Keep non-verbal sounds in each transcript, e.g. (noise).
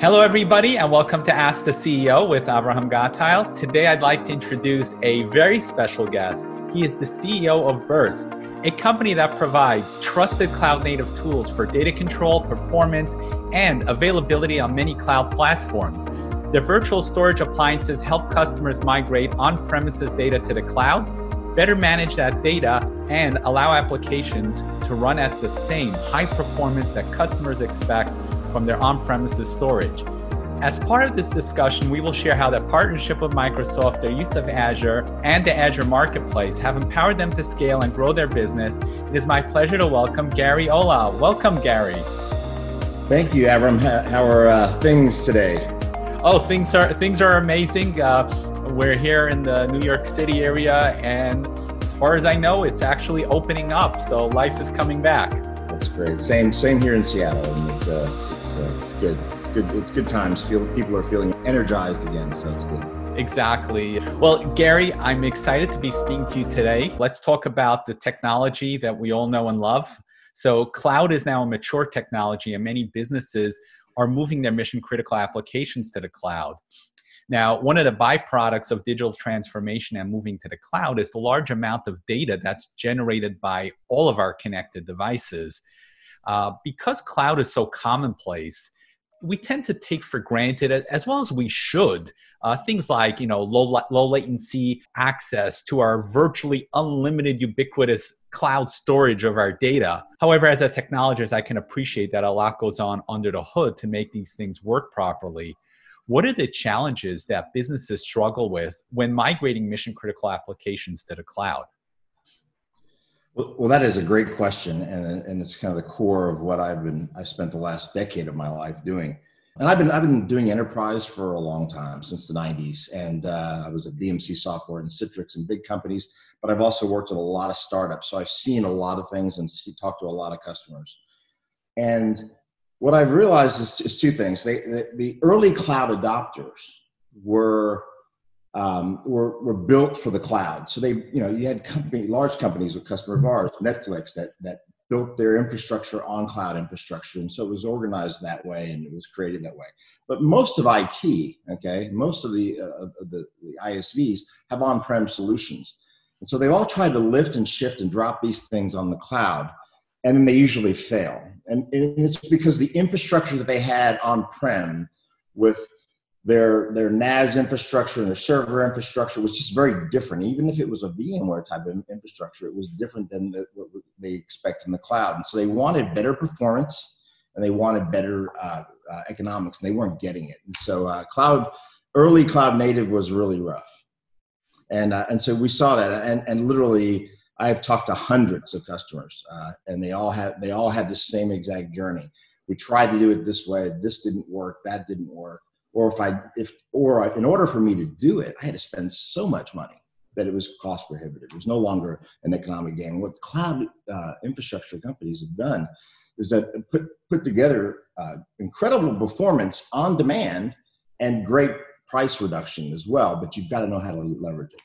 Hello, everybody, and welcome to Ask the CEO with Avraham Gottheil. Today, I'd like to introduce a very special guest. He is the CEO of Buurst, a company that provides trusted cloud native tools for data control, performance, and availability on many cloud platforms. Their virtual storage appliances help customers migrate on premises data to the cloud, better manage that data, and allow applications to run at the same high performance that customers expect from their on premises storage. As part of this discussion, we will share how the partnership with Microsoft, their use of Azure, and the Azure Marketplace have empowered them to scale and grow their business. It is my pleasure to welcome Gary Olah. Welcome, Gary. Thank you, Avram. How are uh, things today? Oh, things are things are amazing. Uh, we're here in the New York City area, and far as I know, it's actually opening up. So life is coming back. That's great. Same same here in Seattle, and it's uh, it's good. It's good. It's good times. Feel people are feeling energized again, so it's good. Exactly. Well, Gary, I'm excited to be speaking to you today. Let's talk about the technology that we all know and love. So, cloud is now a mature technology, and many businesses are moving their mission critical applications to the cloud. Now, one of the byproducts of digital transformation and moving to the cloud is the large amount of data that's generated by all of our connected devices. Uh, because cloud is so commonplace, we tend to take for granted, as well as we should, uh, things like you know low low latency access to our virtually unlimited, ubiquitous cloud storage of our data. However, as a technologist, I can appreciate that a lot goes on under the hood to make these things work properly. What are the challenges that businesses struggle with when migrating mission critical applications to the cloud? Well, that is a great question, and, and it's kind of the core of what I've been. I spent the last decade of my life doing, and I've been I've been doing enterprise for a long time since the '90s, and uh, I was at BMC Software and Citrix and big companies, but I've also worked at a lot of startups, so I've seen a lot of things and see, talked to a lot of customers. And what I've realized is, is two things: they, the, the early cloud adopters were um, were, were built for the cloud. So they, you know, you had company, large companies with customer of ours, Netflix, that that built their infrastructure on cloud infrastructure, and so it was organized that way and it was created that way. But most of IT, okay, most of the uh, the, the ISVs have on-prem solutions, and so they all tried to lift and shift and drop these things on the cloud, and then they usually fail. And, and it's because the infrastructure that they had on-prem with their their NAS infrastructure and their server infrastructure was just very different. Even if it was a VMware type of infrastructure, it was different than the, what they expect in the cloud. And so they wanted better performance and they wanted better uh, uh, economics, and they weren't getting it. And so uh, cloud early cloud native was really rough, and uh, and so we saw that. And and literally, I have talked to hundreds of customers, uh, and they all have they all had the same exact journey. We tried to do it this way. This didn't work. That didn't work or if I if or I, in order for me to do it, I had to spend so much money that it was cost prohibitive. It was no longer an economic gain. What cloud uh, infrastructure companies have done is that put put together uh, incredible performance on demand and great price reduction as well. But you've got to know how to leverage it.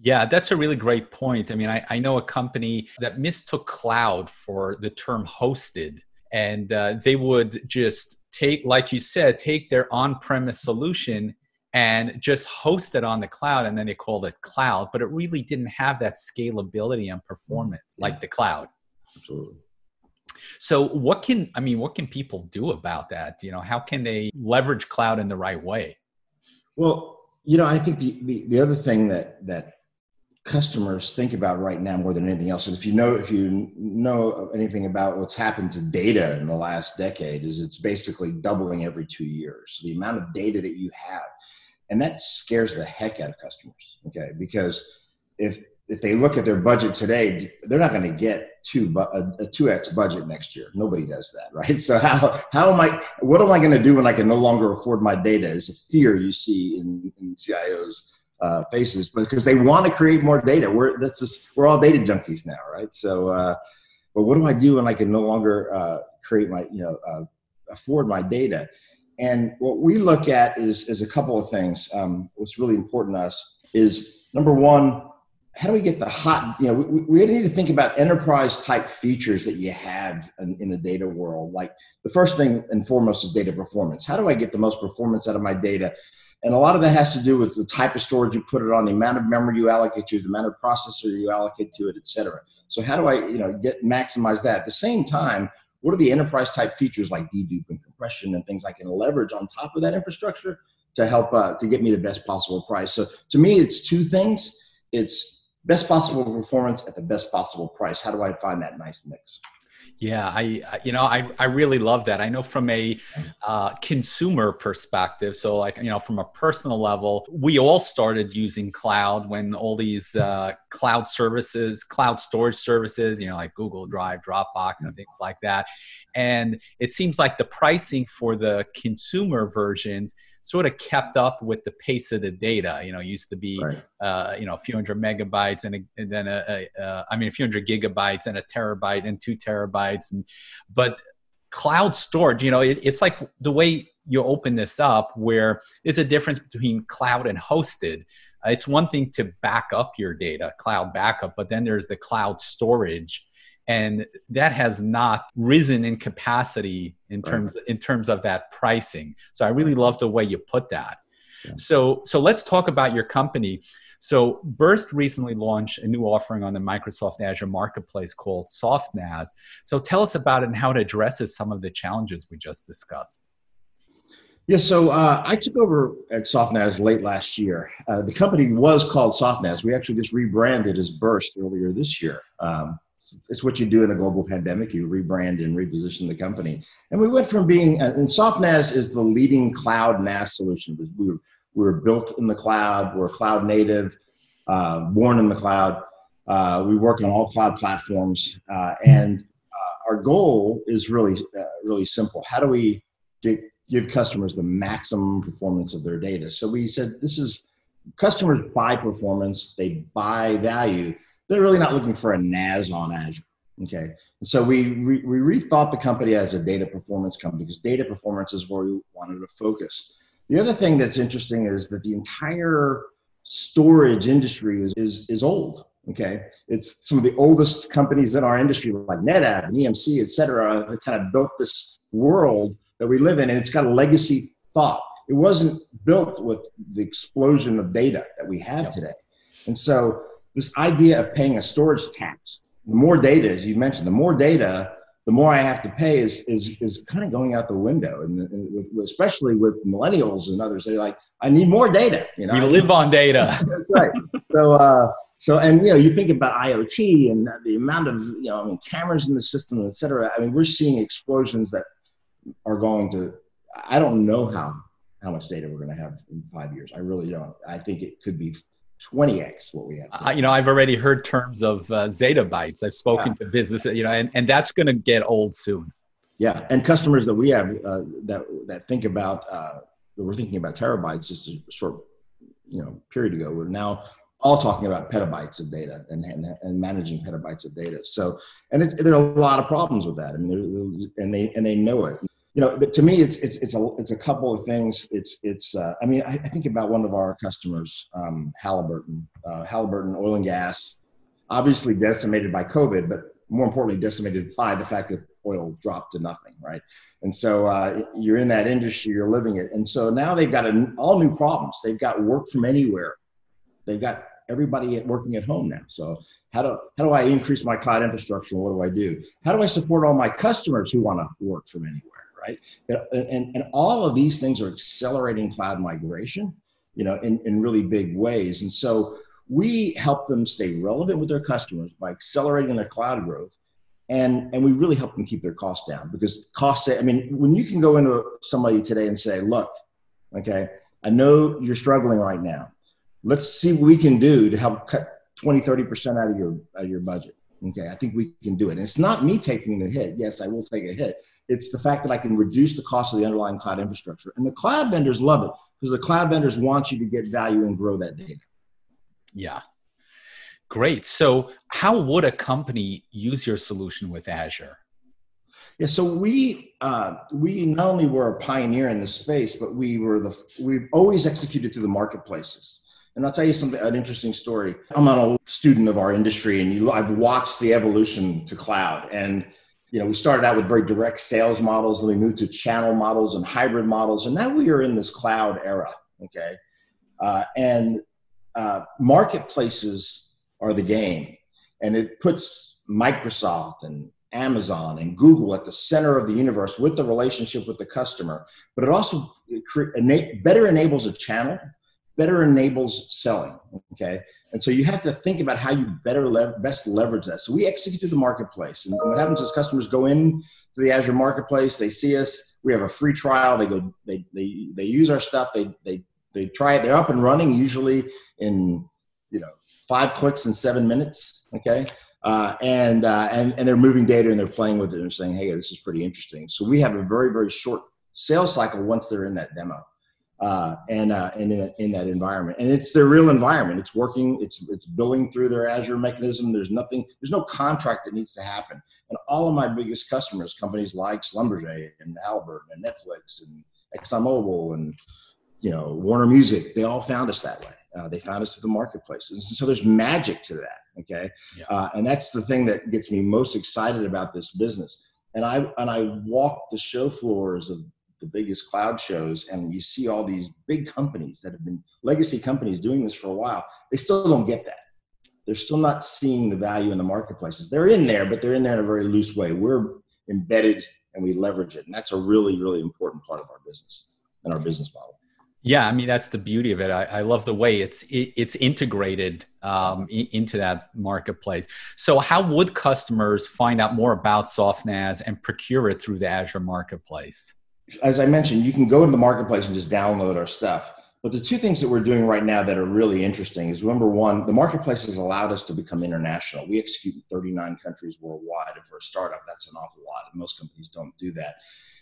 Yeah, that's a really great point. I mean, I, I know a company that mistook cloud for the term hosted, and uh, they would just take, like you said, take their on premise solution and just host it on the cloud and then they called it cloud, but it really didn't have that scalability and performance mm-hmm. like the cloud. Absolutely. So what can I mean what can people do about that? You know, how can they leverage cloud in the right way? Well, you know, I think the, the, the other thing that that customers think about right now more than anything else. And if you know if you know anything about what's happened to data in the last decade, is it's basically doubling every two years. The amount of data that you have, and that scares the heck out of customers. Okay, because if if they look at their budget today, they're not going to get two a two x budget next year. Nobody does that, (laughs) right? So how how am I? What am I going to do when I can no longer afford my data? Is a fear you see in, in CIOs uh, faces, because they want to create more data. We're that's just, we're all data junkies now, right? So, uh, but what do I do when I can no longer uh, create my you know uh, afford my data? And what we look at is is a couple of things. Um, what's really important to us is number one, how do we get the hot you know we, we need to think about enterprise type features that you have in, in, the data world like the first thing and foremost is data performance how do i get the most performance out of my data and a lot of that has to do with the type of storage you put it on the amount of memory you allocate to the amount of processor you allocate to it et cetera so how do i you know get maximize that at the same time what are the enterprise type features like dedupe and compression and things i can leverage on top of that infrastructure to help uh, to get me the best possible price so to me it's two things it's best possible performance at the best possible price. How do I find that nice mix? Yeah, I you know I I really love that. I know from a uh, consumer perspective. So like you know from a personal level, we all started using cloud when all these uh, cloud services, cloud storage services, you know like Google Drive, Dropbox, and things like that. And it seems like the pricing for the consumer versions sort of kept up with the pace of the data. You know, used to be, right. uh, you know, a few hundred megabytes and, a, and then a, a, a, I mean, a few hundred gigabytes and a terabyte and two terabytes. And, but cloud storage, you know, it, it's like the way you open this up where there's a difference between cloud and hosted. Uh, it's one thing to back up your data, cloud backup, but then there's the cloud storage and that has not risen in capacity in terms right. in terms of that pricing so i really love the way you put that yeah. so so let's talk about your company so Buurst recently launched a new offering on the microsoft azure marketplace called softnas so tell us about it and how it addresses some of the challenges we just discussed yeah, so uh, I took over at SoftNAS late last year. Uh, the company was called SoftNAS. We actually just rebranded as Buurst earlier this year. Um, it's what you do in a global pandemic. You rebrand and reposition the company. And we went from being, and SoftNAS is the leading cloud NAS solution. We were, we were built in the cloud. We're cloud native, uh, born in the cloud. Uh, we work on all cloud platforms. Uh, and uh, our goal is really, uh, really simple. How do we get, give customers the maximum performance of their data? So we said, this is, customers buy performance, they buy value they're really not looking for a NAS on Azure. Okay. And so we, we, we rethought the company as a data performance company because data performance is where we wanted to focus. The other thing that's interesting is that the entire storage industry is, is, is old. Okay. It's some of the oldest companies in our industry, like NetApp and EMC, et cetera, have kind of built this world that we live in, and it's got a legacy thought. It wasn't built with the explosion of data that we have yep. today. And so this idea of paying a storage tax. The more data, as you mentioned, the more data, the more I have to pay is is is kind of going out the window, and, and with, especially with millennials and others, they're like, I need more data. You know, we live on data. (laughs) That's right. So. Uh, so, and you know, you think about IoT and the amount of you know, I mean, cameras in the system, et cetera. I mean, we're seeing explosions that are going to. I don't know how how much data we're going to have in five years. I really don't. I think it could be 20x what we have. Uh, you know, I've already heard terms of uh, zettabytes. I've spoken yeah. to business, you know, and, and that's going to get old soon. Yeah, and customers that we have uh, that that think about uh, that we're thinking about terabytes just a short, you know, period ago. We're now all talking about petabytes of data and, and, and managing petabytes of data. So, and it's, there are a lot of problems with that. I mean, and they and they know it you know, to me, it's it's it's a it's a couple of things. It's it's. Uh, I mean, I, I, think about one of our customers, um, Halliburton. Uh, Halliburton Oil and Gas, obviously decimated by COVID, but more importantly, decimated by the fact that oil dropped to nothing, right? And so uh, you're in that industry, you're living it, and so now they've got an, all new problems. They've got work from anywhere. They've got everybody working at home now. So how do how do I increase my cloud infrastructure? What do I do? How do I support all my customers who want to work from anywhere? Right? And, and all of these things are accelerating cloud migration, you know, in, in really big ways. And so we help them stay relevant with their customers by accelerating their cloud growth. And, and we really help them keep their costs down because costs, I mean, when you can go into somebody today and say, look, okay, I know you're struggling right now. Let's see what we can do to help cut 20, 30% out of your, out of your budget. Okay, I think we can do it. And it's not me taking the hit. Yes, I will take a hit. It's the fact that I can reduce the cost of the underlying cloud infrastructure. And the cloud vendors love it because the cloud vendors want you to get value and grow that data. Yeah. Great. So, how would a company use your solution with Azure? Yeah, so we uh, we not only were a pioneer in this space, but we were the we've always executed through the marketplaces. And I'll tell you something, an interesting story. I'm an old student of our industry, and you, I've watched the evolution to cloud. And you know, we started out with very direct sales models, and we moved to channel models and hybrid models, and now we are in this cloud era. Okay, uh, and uh, marketplaces are the game, and it puts Microsoft and Amazon and Google at the center of the universe with the relationship with the customer. But it also better enables a channel, better enables selling. Okay, and so you have to think about how you better best leverage that. So we execute through the marketplace, and what happens is customers go in to the Azure marketplace, they see us, we have a free trial, they go, they they they use our stuff, they they they try it, they're up and running usually in you know five clicks in seven minutes. Okay uh, and, uh, and, and they're moving data and they're playing with it and saying, hey, this is pretty interesting. So we have a very, very short sales cycle once they're in that demo uh, and, uh, and in, in that environment. And it's their real environment. It's working, it's, it's billing through their Azure mechanism. There's nothing, there's no contract that needs to happen. And all of my biggest customers, companies like Schlumberger and Halliburton and Netflix and ExxonMobil and, you know, Warner Music, they all found us that way. Uh, they found us through the marketplace. And so there's magic to that. Okay. Yeah. Uh, and that's the thing that gets me most excited about this business. And I, and I walk the show floors of the biggest cloud shows and you see all these big companies that have been legacy companies doing this for a while. They still don't get that. They're still not seeing the value in the marketplaces. They're in there, but they're in there in a very loose way. We're embedded and we leverage it. And that's a really, really important part of our business and our business model. Yeah, I mean that's the beauty of it. I, I love the way it's it, it's integrated um, into that marketplace. So, how would customers find out more about SoftNAS and procure it through the Azure Marketplace? As I mentioned, you can go to the marketplace and just download our stuff. But the two things that we're doing right now that are really interesting is number one, the marketplace has allowed us to become international. We execute in 39 countries worldwide, and for a startup, that's an awful lot. Most companies don't do that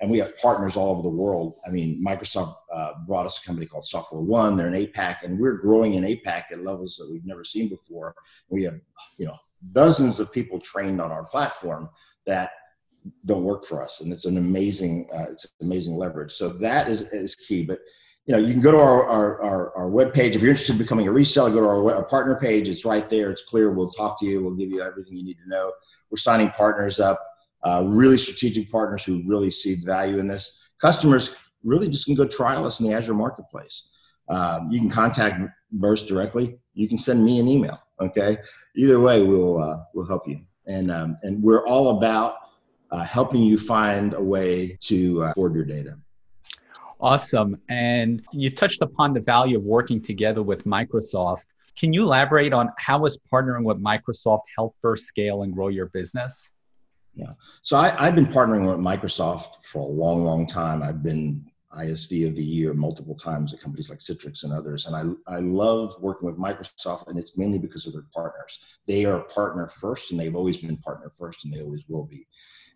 and we have partners all over the world. I mean, Microsoft uh, brought us a company called SoftwareOne. They're in APAC, and we're growing in APAC at levels that we've never seen before. We have, you know, dozens of people trained on our platform that don't work for us, and it's an amazing, uh, it's amazing leverage. So that is is key. But you know, you can go to our our, our, our webpage if you're interested in becoming a reseller. Go to our, our partner page. It's right there. It's clear. We'll talk to you. We'll give you everything you need to know. We're signing partners up uh, really strategic partners who really see value in this. Customers really just can go trial us in the Azure Marketplace. Um, you can contact Buurst directly. You can send me an email. Okay, either way, we'll uh, we'll help you. And um, and we're all about uh, helping you find a way to uh, your data. Awesome. And you touched upon the value of working together with Microsoft. Can you elaborate on how is partnering with Microsoft help Buurst scale and grow your business? Yeah. So I, have been partnering with Microsoft for a long, long time. I've been ISV of the year multiple times at companies like Citrix and others. And I, I love working with Microsoft, and it's mainly because of their partners. They are partner first, and they've always been partner first, and they always will be.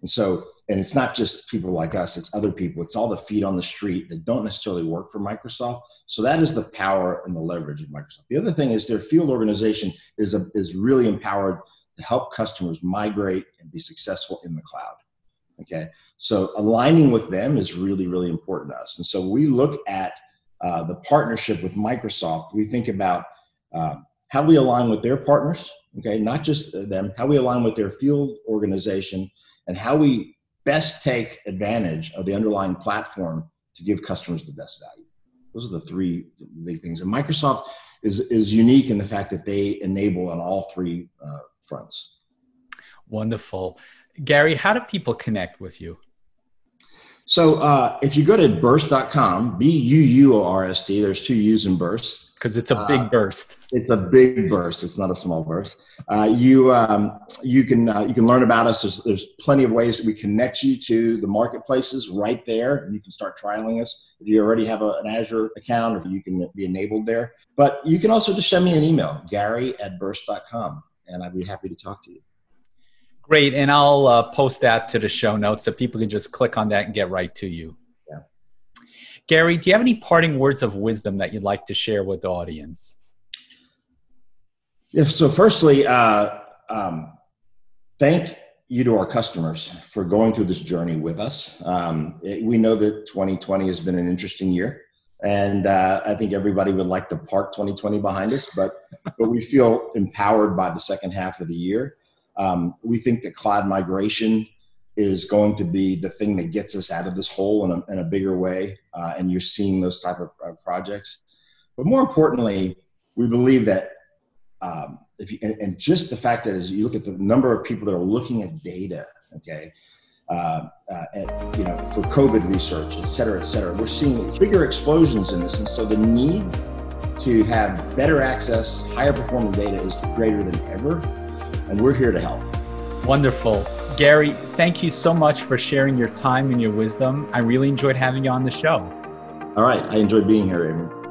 And so, and it's not just people like us, it's other people. It's all the feet on the street that don't necessarily work for Microsoft. So that is the power and the leverage of Microsoft. The other thing is their field organization is, a, is really empowered to help customers migrate and be successful in the cloud. Okay, so aligning with them is really, really important to us. And so we look at uh, the partnership with Microsoft. We think about um, how we align with their partners, okay, not just them, how we align with their field organization, and how we best take advantage of the underlying platform to give customers the best value. Those are the three big things. And Microsoft is, is unique in the fact that they enable on all three uh, fronts. Wonderful. Gary, how do people connect with you? So uh, if you go to buurst.com, B U U O R S T, there's two U's in burst. Because it's a big uh, burst. It's a big burst. It's not a small burst. Uh, you um, you can uh, you can learn about us. There's, there's plenty of ways that we connect you to the marketplaces right there, and you can start trialing us if you already have a, an Azure account, or you can be enabled there. But you can also just send me an email, Gary at buurst.com and I'd be happy to talk to you. Great, and I'll uh, post that to the show notes so people can just click on that and get right to you. Yeah. Gary, do you have any parting words of wisdom that you'd like to share with the audience? Yeah. So, firstly, uh, um, thank you to our customers for going through this journey with us. Um, it, we know that 2020 has been an interesting year and uh, I think everybody would like to park 2020 behind us, but but we feel empowered by the second half of the year. Um, we think that cloud migration is going to be the thing that gets us out of this hole in a, in a bigger way, uh, and you're seeing those type of uh, projects. But more importantly, we believe that um, if you, and, and, just the fact that as you look at the number of people that are looking at data, okay, uh, uh, and, you know, for COVID research, et cetera, et cetera. We're seeing bigger explosions in this. And so the need to have better access, higher performing data is greater than ever. And we're here to help. Wonderful. Gary, thank you so much for sharing your time and your wisdom. I really enjoyed having you on the show. All right. I enjoyed being here, Amy.